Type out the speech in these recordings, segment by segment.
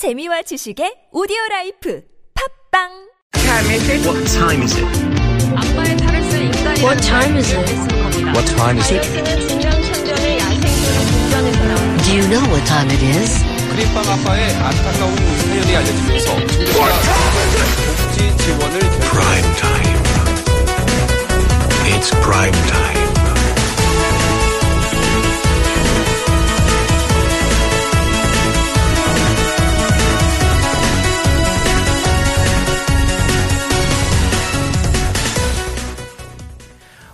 재미와 지식의 오디오 라이프 팝빵 What time is it? 악마의 탈을 쓴 인간이 What time is it? What time is it? 다이어트는 중장천전의 야생적인 궁전에서 나온 Do you know what time it is? 크림빵 아빠의 안타까운 사연이 알려지면서 복지 지원을 결정. Prime time. It's prime time.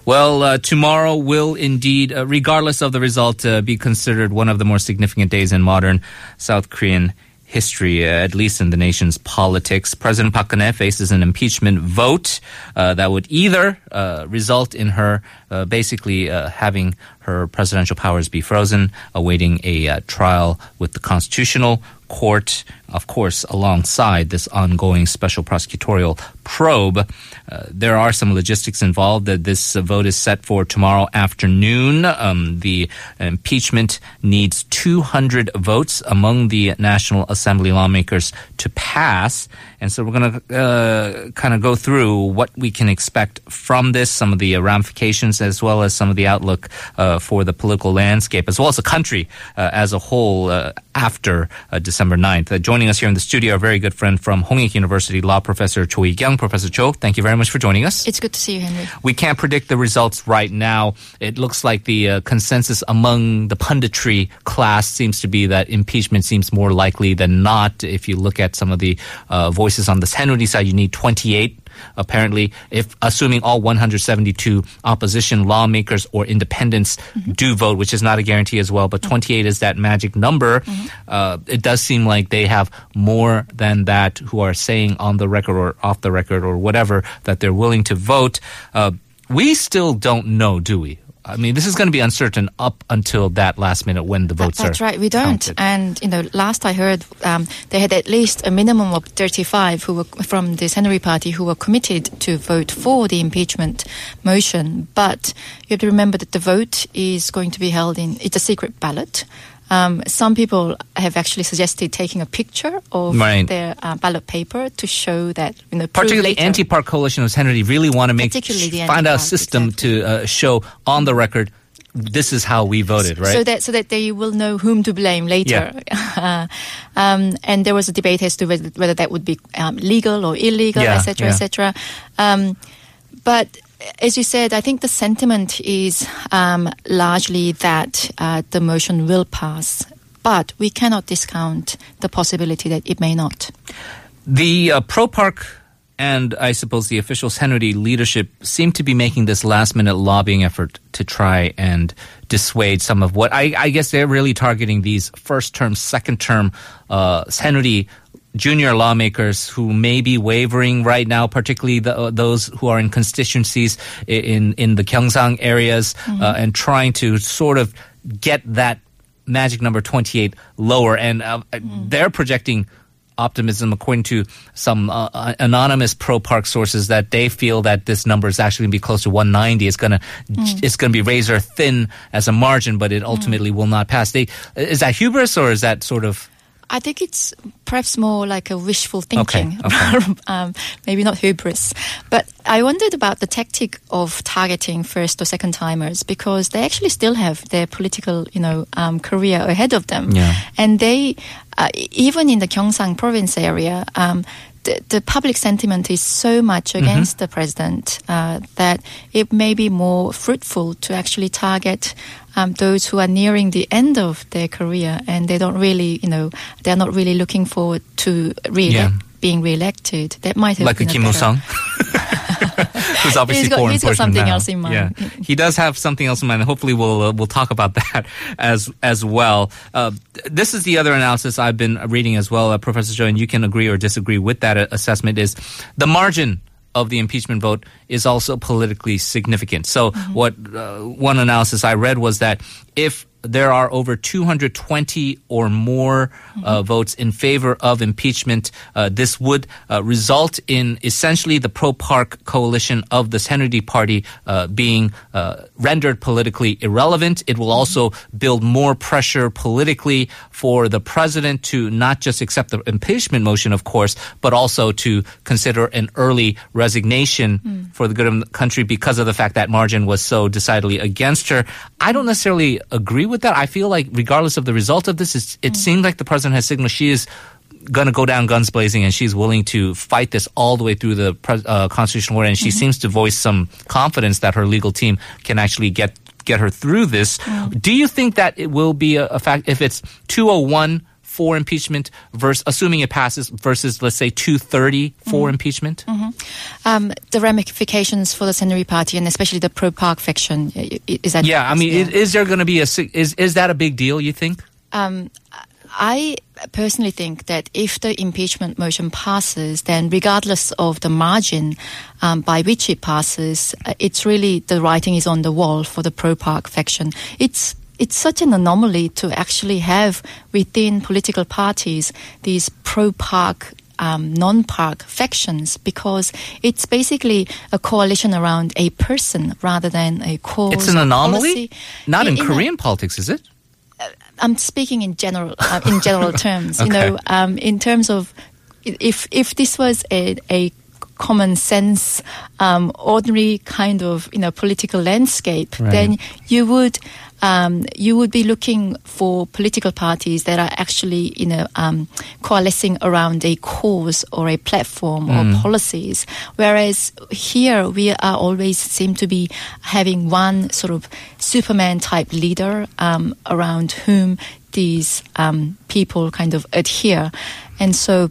Well, uh, tomorrow will indeed, uh, regardless of the result, uh, be considered one of the more significant days in modern South Korean history, uh, at least in the nation's politics. President Park Geun-hye faces an impeachment vote uh, that would either uh, result in her basically having her presidential powers be frozen, awaiting a trial with the Constitutional Court, of course, alongside this ongoing special prosecutorial probe. Uh, there are some logistics involved. That this vote is set for tomorrow afternoon. Um, the impeachment needs 200 votes among the National Assembly lawmakers to pass. And so we're going to uh, kind of go through what we can expect from this, some of the ramifications, as well as some of the outlook uh, for the political landscape, as well as the country uh, as a whole uh, after uh, December 9th. Uh, joining us here in the studio, a very good friend from Hongik University, law professor Cho Yi-kyung. Professor Cho, thank you very much for joining us. It's good to see you, Henry. We can't predict the results right now. It looks like the uh, consensus among the punditry class seems to be that impeachment seems more likely than not. If you look at some of the uh, voices on the Saenuri side, you need 28 apparently if assuming all 172 opposition lawmakers or independents do vote which is not a guarantee as well but 28 is that magic number uh, it does seem like they have more than that who are saying on the record or off the record or whatever that they're willing to vote. Uh, we still don't know do we I mean, this is going to be uncertain up until that last minute when the votes that's are That's right. We don't. counted. And you know, last I heard, um, they had at least a minimum of 35 who were from the Saenuri Party who were committed to vote for the impeachment motion. But you have to remember that the vote is going to be held in. It's a secret ballot. Um, some people have actually suggested taking a picture of Right. their uh, ballot paper to show that you know. particularly later. anti-park coalition of Kennedy really want to make the find a anti-park, system to uh, show on the record this is how we voted, right? So that so that they will know whom to blame later. um, and there was a debate as to whether, whether that would be um, legal or illegal, Yeah, etc., yeah. etc. Um, but as you said, I think the sentiment is um, largely that uh, the motion will pass. But we cannot discount the possibility that it may not. The uh, pro park and I suppose the official Kennedy leadership seem to be making this last minute lobbying effort to try and dissuade some of what I, I guess they're really targeting these first term, second term uh, junior lawmakers who may be wavering right now, particularly the, uh, those who are in constituencies in in the Gyeongsang areas, uh, and trying to sort of get that magic number 28 lower. And uh, they're projecting optimism, according to some uh, uh, anonymous pro park sources, that they feel that this number is actually going to be close to 190. It's going to it's going to be razor thin as a margin, but it ultimately will not pass. They, is that hubris or is that sort of I think it's perhaps more like a wishful thinking, okay. um, maybe not hubris. But I wondered about the tactic of targeting first or second timers because they actually still have their political, you know, um, career ahead of them, Yeah. and they, uh, even in the Gyeongsang province area. Um, the, the public sentiment is so much Mm-hmm. against the president uh, that it may be more fruitful to actually target um, those who are nearing the end of their career and they don't really, you know, they're not really looking forward to re- Yeah. being re-elected. That might have like a Kim Moo-sung? Obviously He's got- he's got something now. else in mind. Yeah, he does have something else in mind. Hopefully, we'll uh, we'll talk about that as as well. Uh, this is the other analysis I've been reading as well, uh, Professor Cho, and you can agree or disagree with that uh, assessment. Is the margin of the impeachment vote is also politically significant. So, Mm-hmm. what uh, one analysis I read was that if there are over 220 or more uh, votes in favor of impeachment. Uh, this would uh, result in essentially the pro Park coalition of the Kennedy Party uh, being uh, rendered politically irrelevant. It will also build more pressure politically for the president to not just accept the impeachment motion, of course, but also to consider an early resignation for the good of the country because of the fact that margin was so decidedly against her. I don't necessarily agree with that. I feel like, regardless of the result of this, it's, it mm-hmm. seems like the president has signaled she is going to go down guns blazing and she's willing to fight this all the way through the uh, constitutional order. And she mm-hmm. seems to voice some confidence that her legal team can actually get get her through this. Mm-hmm. Do you think that it will be a, a fact if it's 201 for impeachment versus assuming it passes versus let's say 230 for impeachment? Um, the ramifications for the Saenuri Party and especially the pro Park faction is that Yeah, I mean, is, is there going to be a is is that a big deal? You think? Um, I personally think that if the impeachment motion passes, then regardless of the margin um, by which it passes, uh, it's really the writing is on the wall for the pro Park faction. It's it's such an anomaly to actually have within political parties these pro Park. Um, non-park factions because it's basically a coalition around a person rather than a cause. It's an anomaly, policy. not in, a- Korean politics, is it? I'm speaking in general uh, in general terms. You know, um, in terms of if if this was a a common sense, um, ordinary kind of you know political landscape, Right. then you would. Um, you would be looking for political parties that are actually, you know, um, coalescing around a cause or a platform or policies. Whereas here we are always seem to be having one sort of Superman type leader um, around whom these um, people kind of adhere, and so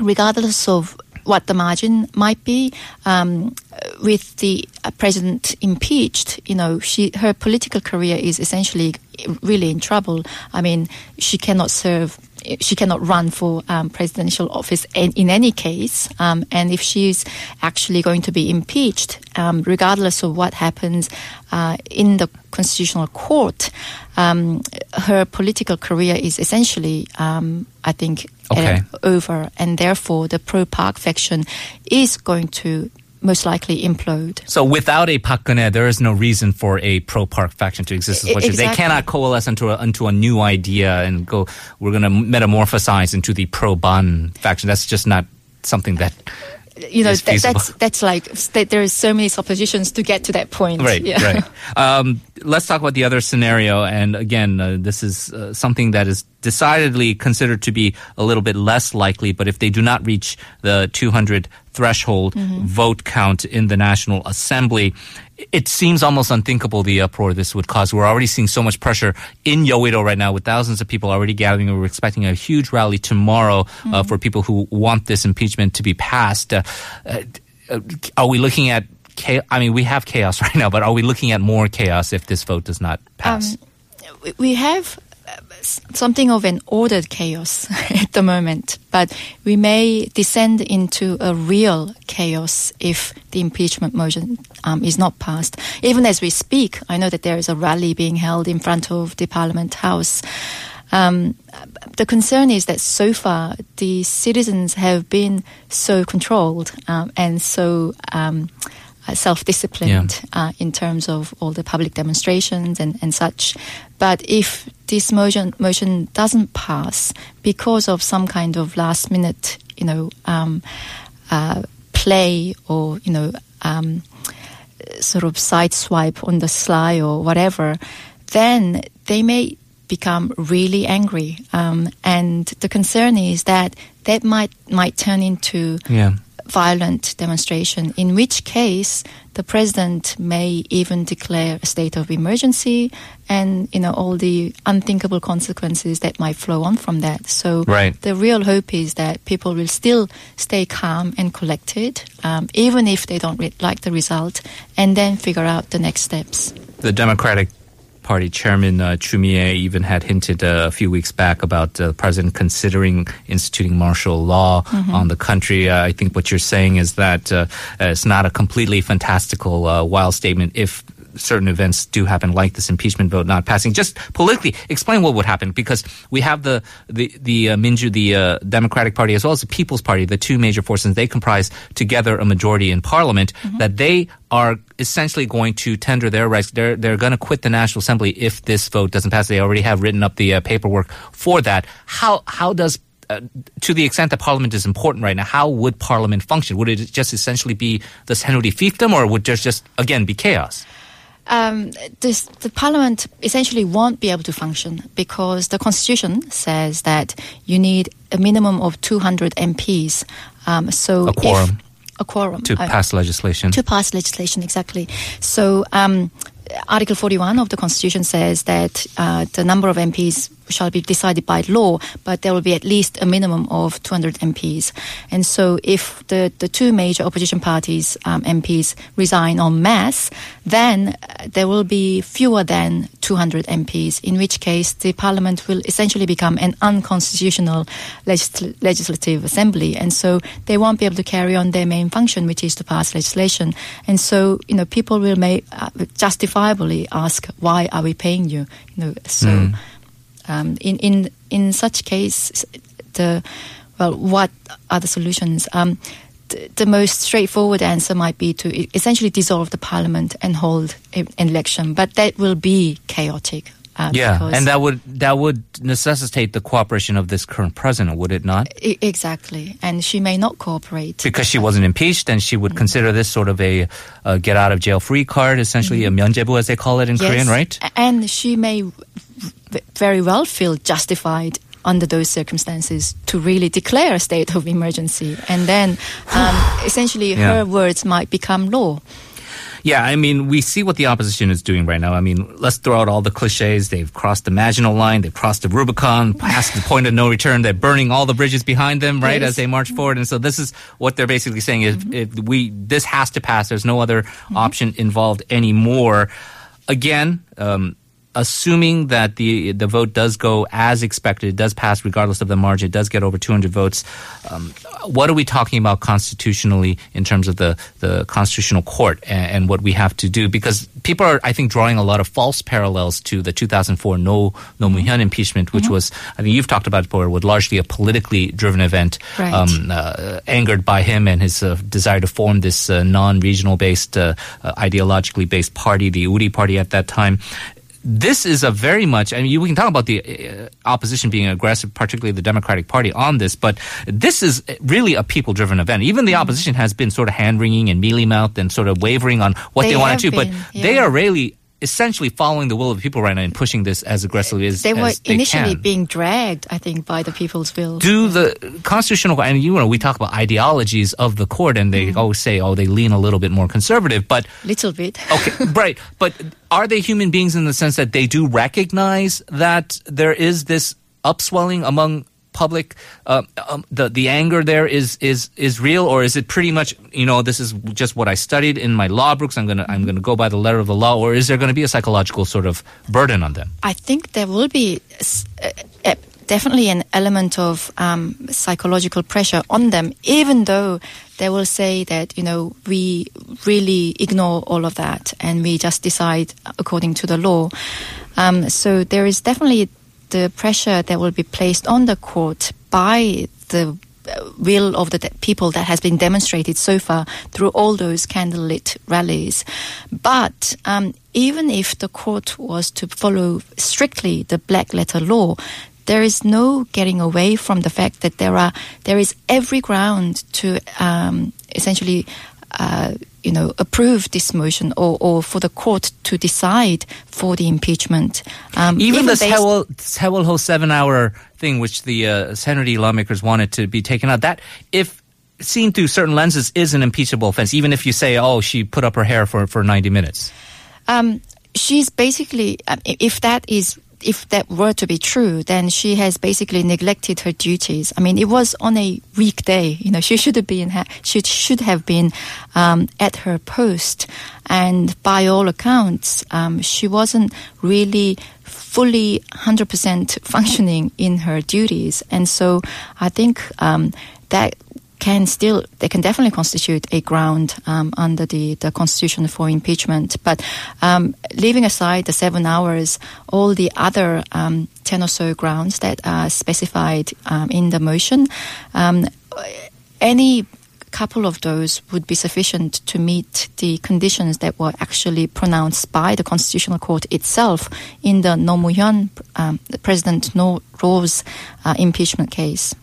regardless of what the margin might be, um, with the uh, president impeached, you know, she her political career is essentially really in trouble. I mean, she cannot serve. She cannot run for um, presidential office in, in any case, um, and if she's actually going to be impeached, um, regardless of what happens uh, in the constitutional court, um, her political career is essentially, um, I think, Okay. uh, over, and therefore the pro Park faction is going to most likely implode. So without a Park Geun-hye, there is no reason for a pro Park faction to exist. Is what They cannot coalesce into a, into a new idea and go. We're going to metamorphosize into the pro Ban faction. That's just not something that. You know, that, that's that's like that there is so many suppositions to get to that point. Right, Yeah. right. Um, let's talk about the other scenario. And again, uh, this is uh, something that is decidedly considered to be a little bit less likely. But if they do not reach the 200 threshold vote count in the National Assembly, it seems almost unthinkable the uproar this would cause. We're already seeing so much pressure in Yoido right now with thousands of people already gathering. We're expecting a huge rally tomorrow uh, for people who want this impeachment to be passed. Uh, uh, uh, are we looking at chaos? I mean, we have chaos right now, but are we looking at more chaos if this vote does not pass? we- we have uh, something of an ordered chaos at the moment, but we may descend into a real chaos if the impeachment motion um, is not passed. Even as we speak, I know that there is a rally being held in front of the Parliament House. Um, the concern is that so far the citizens have been so controlled um, and so um, self-disciplined uh, in terms of all the public demonstrations and, and such. But if this motion motion doesn't pass because of some kind of last-minute, you know, um, uh, play or you know. Um, sort of sideswipe on the sly or whatever, then they may become really angry. Um, and the concern is that that might might turn into yeah. Violent demonstration. In which case, the president may even declare a state of emergency, and you know all the unthinkable consequences that might flow on from that. So Right. the real hope is that people will still stay calm and collected, um, even if they don't re- like the result, and then figure out the next steps. the Democratic Party chairman uh, Chu even had hinted uh, a few weeks back about uh, the president considering instituting martial law on the country. Uh, I think what you're saying is that uh, uh, it's not a completely fantastical, uh, wild statement if certain events do happen, like this impeachment vote not passing. Just politically, explain what would happen because we have the the the uh, Minju, the uh, Democratic Party, as well as the People's Party, the two major forces. They comprise together a majority in Parliament. That they are essentially going to tender their rights. They're they're going to quit the National Assembly if this vote doesn't pass. They already have written up the uh, paperwork for that. How how does uh, to the extent that Parliament is important right now, how would Parliament function? Would it just essentially be the Saenuri fiefdom, or would there just again be chaos? Um, this, the parliament essentially won't be able to function because the constitution says that you need a minimum of 200 MPs. Um, so A quorum. a quorum to uh, pass legislation? to pass legislation exactly. So um, Article 41 of the Constitution says that uh, the number of MPs shall be decided by law, but there will be at least a minimum of 200 MPs. And so if the, the two major opposition parties um, MPs resign en masse, then uh, there will be fewer than 200 MPs, in which case the parliament will essentially become an unconstitutional legisl- legislative assembly. And so they won't be able to carry on their main function, which is to pass legislation. And so, you know, people will may, uh, justifiably ask, why are we paying you? You know, so um, in in in such case, the well, what are the solutions? Um, the most straightforward answer might be to essentially dissolve the parliament and hold an election, but that will be chaotic. Uh, yeah, and that would that would necessitate the cooperation of this current president, would it not? I- exactly, and she may not cooperate because she wasn't impeached, and she would mm-hmm. consider this sort of a, a, get out of jail free card, essentially mm-hmm. a myeonjebu as they call it in yes. Korean, right? And she may very well feel justified under those circumstances to really declare a state of emergency, and then um, essentially Yeah. her words might become law. Yeah, I mean, we see what the opposition is doing right now. I mean, let's throw out all the cliches. They've crossed the Maginot Line, they've crossed the Rubicon, past the point of no return. They're burning all the bridges behind them, right, Yes. as they march forward. And so this is what they're basically saying: is if we this has to pass. There's no other option involved anymore. Again. Um, Assuming that the the vote does go as expected, it does pass regardless of the margin, it does get over 200 votes. Um, what are we talking about constitutionally in terms of the, the constitutional court and, and what we have to do? Because people are, I think, drawing a lot of false parallels to the 2004 No No Moo-hyun impeachment, which was, I think you've talked about it before, was largely a politically driven event, Right. um, uh, angered by him and his uh, desire to form this uh, non-regional based, uh, uh, ideologically based party, the Uri party at that time this is a very much, I mean, we can talk about the uh, opposition being aggressive, particularly the Democratic Party on this, but this is really a people driven event. Even Mm-hmm. the opposition has been sort of hand wringing and mealy mouthed and sort of wavering on what they, They want to do, but been, they are really essentially following the will of the people right now and pushing this as aggressively as They were as they initially can. being dragged, I think, by the people's will. do the constitutional and you know we talk about ideologies of the court and they mm-hmm. always say oh they lean a little bit more conservative but Little bit. Okay, right. But are they human beings in the sense that they do recognize that there is this upswelling among public? Uh, um, the the anger there is is is real, or is it pretty much you know this is just what I studied in my law books? I'm gonna I'm gonna go by the letter of the law, or is there going to be a psychological sort of burden on them? I think there will be uh, uh, definitely an element of um, psychological pressure on them, even though they will say that, you know, we really ignore all of that and we just decide according to the law. Um, so there is definitely the pressure that will be placed on the court by the will of the people that has been demonstrated so far through all those candlelit rallies. But um, even if the court was to follow strictly the black letter law, there is no getting away from the fact that there are there is every ground to um, essentially. Uh, you know, approve this motion or, or for the court to decide for the impeachment. Um, Even this based- Sewol, Hewell Ho seven hour thing, which the uh, lawmakers wanted to be taken out, that if seen through certain lenses is an impeachable offense, even if you say, oh, she put up her hair for, for 90 minutes. um, she's basically, um, if that is, if that were to be true, then she has basically neglected her duties. I mean, it was on a weekday. You know, she should have been, ha- she should have been um, at her post, and by all accounts, um, she wasn't really fully 100% functioning in her duties. And so, I think um, that can still they can definitely constitute a ground um, under the, the constitution for impeachment. But um, leaving aside the seven hours, all the other um, ten or so grounds that are specified um, in the motion, um, any couple of those would be sufficient to meet the conditions that were actually pronounced by the Constitutional Court itself in the No um, President No Ro's uh, impeachment case.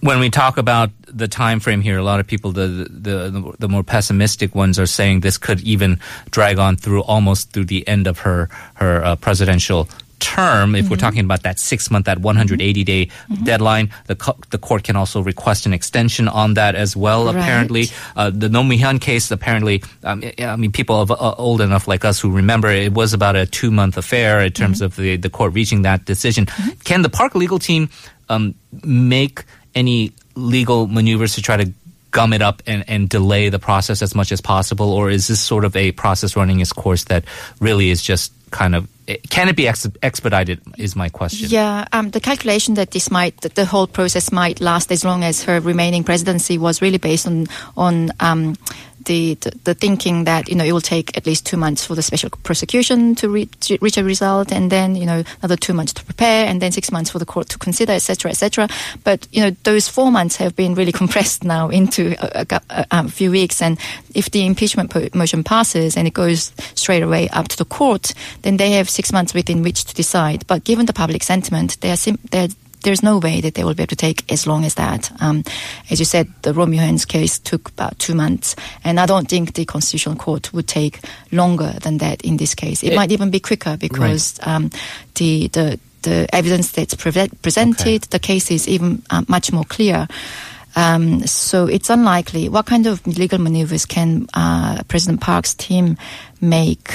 When we talk about the time frame here, a lot of people, the, the the more pessimistic ones, are saying this could even drag on through almost through the end of her her uh, presidential term. If we're talking about that six month, that 180 day deadline, the co- the court can also request an extension on that as well. Right. Apparently, uh, the No Hyun case, apparently, um, I mean, people of, uh, old enough like us who remember it was about a two month affair in terms of the the court reaching that decision. Can the Park legal team um, make any legal maneuvers to try to gum it up and, and delay the process as much as possible, or is this sort of a process running its course that really is just kind of can it be ex- expedited? Is my question. Yeah, um, the calculation that this might, that the whole process might last as long as her remaining presidency was really based on on um, the, the the thinking that you know it will take at least two months for the special prosecution to, re- to reach a result, and then you know another two months to prepare, and then six months for the court to consider, etc., etc. But you know those four months have been really compressed now into a, a, a, a few weeks, and if the impeachment po- motion passes and it goes straight away up to the court, then they have six months within which to decide. But given the public sentiment, they are sim- they're there's no way that they will be able to take as long as that. Um, as you said, the Roh Moo-hyun's case took about two months, and I don't think the Constitutional Court would take longer than that in this case. It, It- might even be quicker because um, the the the evidence that's pre- presented, the case is even uh, much more clear. Um, so it's unlikely. What kind of legal maneuvers can uh, President Park's team make?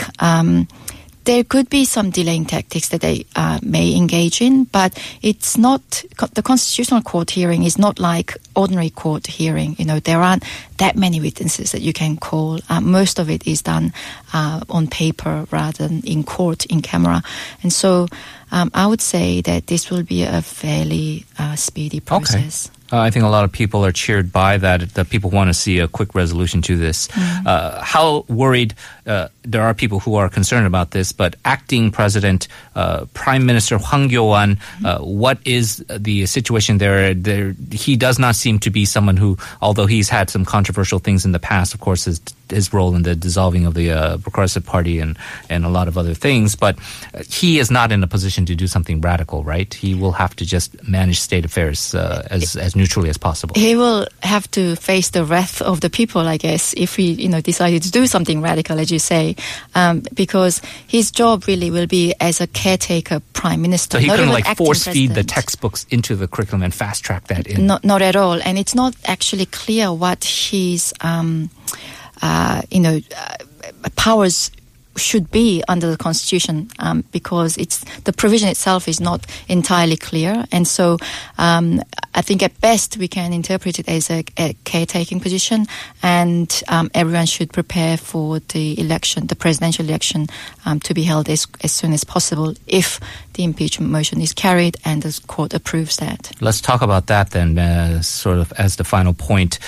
There could be some delaying tactics that they uh, may engage in, but it's not the constitutional court hearing is not like ordinary court hearing. You know, there aren't that many witnesses that you can call. Uh, most of it is done uh, on paper rather than in court in camera, and so um, I would say that this will be a fairly uh, speedy process. Uh, I think a lot of people are cheered by that. That people want to see a quick resolution to this. Uh, how worried? Uh, there are people who are concerned about this, but acting president, uh, Prime Minister Hwang Kyo-ahn, uh, what is the situation there? There, he does not seem to be someone who, although he's had some controversial things in the past, of course, his his role in the dissolving of the uh, Progressive Party and and a lot of other things, but uh, he is not in a position to do something radical, right? He will have to just manage state affairs uh, as as neutrally as possible. He will have to face the wrath of the people, I guess, if he, you know, decided to do something radical, as you say, um, because his job really will be as a caretaker prime minister. So he couldn't like force feed the textbooks into the curriculum and fast track that in. Not, not at all. And it's not actually clear what his, um, uh, you know, uh, powers should be under the constitution um, because it's the provision itself is not entirely clear, and so um, I think at best we can interpret it as a, a caretaking position, and um, everyone should prepare for the election, the presidential election, um, to be held as as soon as possible if the impeachment motion is carried and the court approves that. Let's talk about that then, uh, sort of as the final point.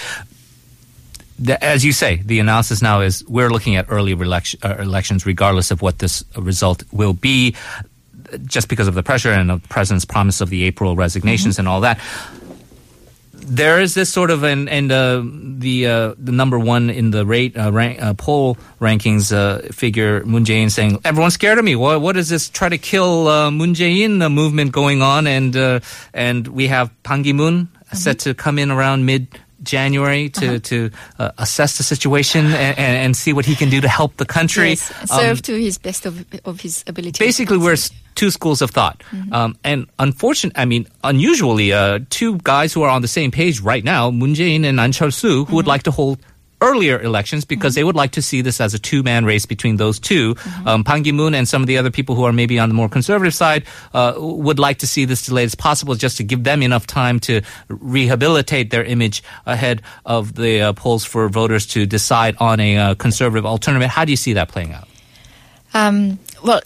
The, as you say, the analysis now is we're looking at early election, uh, elections, regardless of what this result will be, just because of the pressure and the president's promise of the April resignations and all that. There is this sort of and and uh, the uh, the number one in the rate uh, rank, uh, poll rankings uh, figure Moon Jae-in saying everyone's scared of me. What what is this try to kill uh, Moon Jae-in movement going on? And uh, and we have Ban Ki-moon set to come in around mid. January to to uh, assess the situation and, and, see what he can do to help the country. Yes, Um, serve to his best of, of his ability. basically we're two schools of thought. Um, and unfortunate i mean unusually uh, two guys who are on the same page right now moon jae-in and an chul-soo who would like to hold earlier elections because they would like to see this as a two-man race between those 2 um, Ban Ki-moon and some of the other people who are maybe on the more conservative side uh, would like to see this delayed as possible just to give them enough time to rehabilitate their image ahead of the uh, polls for voters to decide on a uh, conservative alternative. How do you see that playing out? Um, well,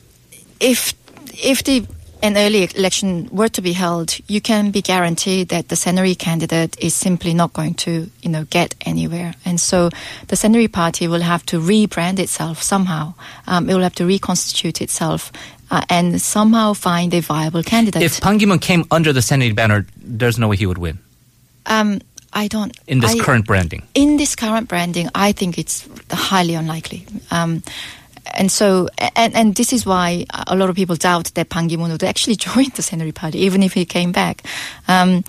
if if the an early election were to be held, you can be guaranteed that the Saenuri candidate is simply not going to, you know, get anywhere. And so the Saenuri party will have to rebrand itself somehow. Um, it will have to reconstitute itself uh, and somehow find a viable candidate. If Ban Ki-moon came under the Saenuri banner, there's no way he would win um, I don't. in this I- current branding. in this current branding, I think it's highly unlikely. Um, and so, and, and this is why a lot of people doubt that Ban Ki-moon would actually join the Saenuri party, even if he came back. Um,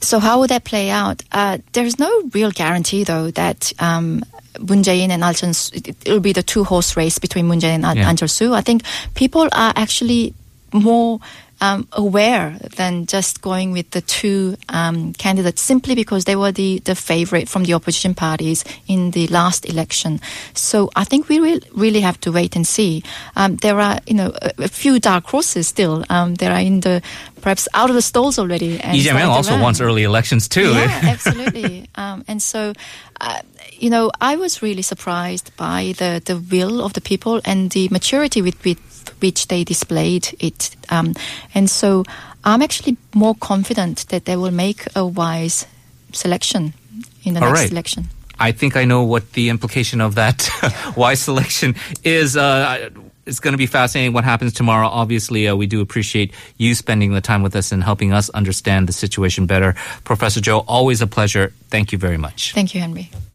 so how would that play out? Uh, there's no real guarantee, though, that um, Moon Jae-in and it, it'll be the two-horse race between Moon Jae-in and Yeah. Cheol-soo. I think people are actually more um, aware than just going with the two um, candidates simply because they were the, the favorite from the opposition parties in the last election. So I think we will really have to wait and see. Um, there are, you know, a, a few dark horses still. Um, there are in the perhaps out of the stalls already. and Lee Jae-myung also wants early elections too. Yeah, absolutely. Um, and so, uh, you know, I was really surprised by the, the will of the people and the maturity with, with which they displayed it. Um, and so I'm actually more confident that they will make a wise selection in the All next right. election. I think I know what the implication of that wise selection is. Uh, it's going to be fascinating what happens tomorrow. Obviously, uh, we do appreciate you spending the time with us and helping us understand the situation better. Professor Cho, always a pleasure. Thank you very much. Thank you, Henry.